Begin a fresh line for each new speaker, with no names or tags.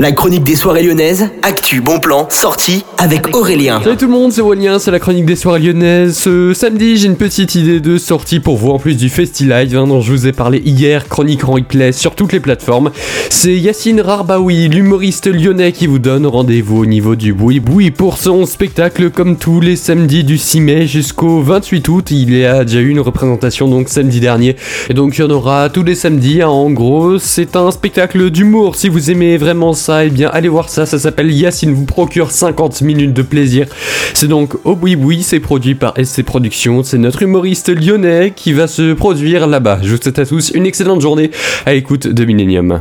La chronique des soirées lyonnaises, actu, bon plan, sortie avec Aurélien.
Salut tout le monde, c'est Aurélien, c'est la chronique des soirées lyonnaises. Ce samedi, j'ai une petite idée de sortie pour vous en plus du Festi Live hein, dont je vous ai parlé hier, chronique en replay sur toutes les plateformes. C'est Yacine Rarbaoui, l'humoriste lyonnais qui vous donne rendez-vous au niveau du boui boui pour son spectacle comme tous les samedis du 6 mai jusqu'au 28 août. Il y a déjà eu une représentation donc samedi dernier et donc il y en aura tous les samedis. Hein. En gros, c'est un spectacle d'humour si vous aimez vraiment ça eh bien allez voir ça, ça s'appelle Yacine vous procure 50 minutes de plaisir. C'est donc au boui boui, c'est produit par SC Productions, c'est notre humoriste lyonnais qui va se produire là-bas. Je vous souhaite à tous une excellente journée à l'écoute de Millennium.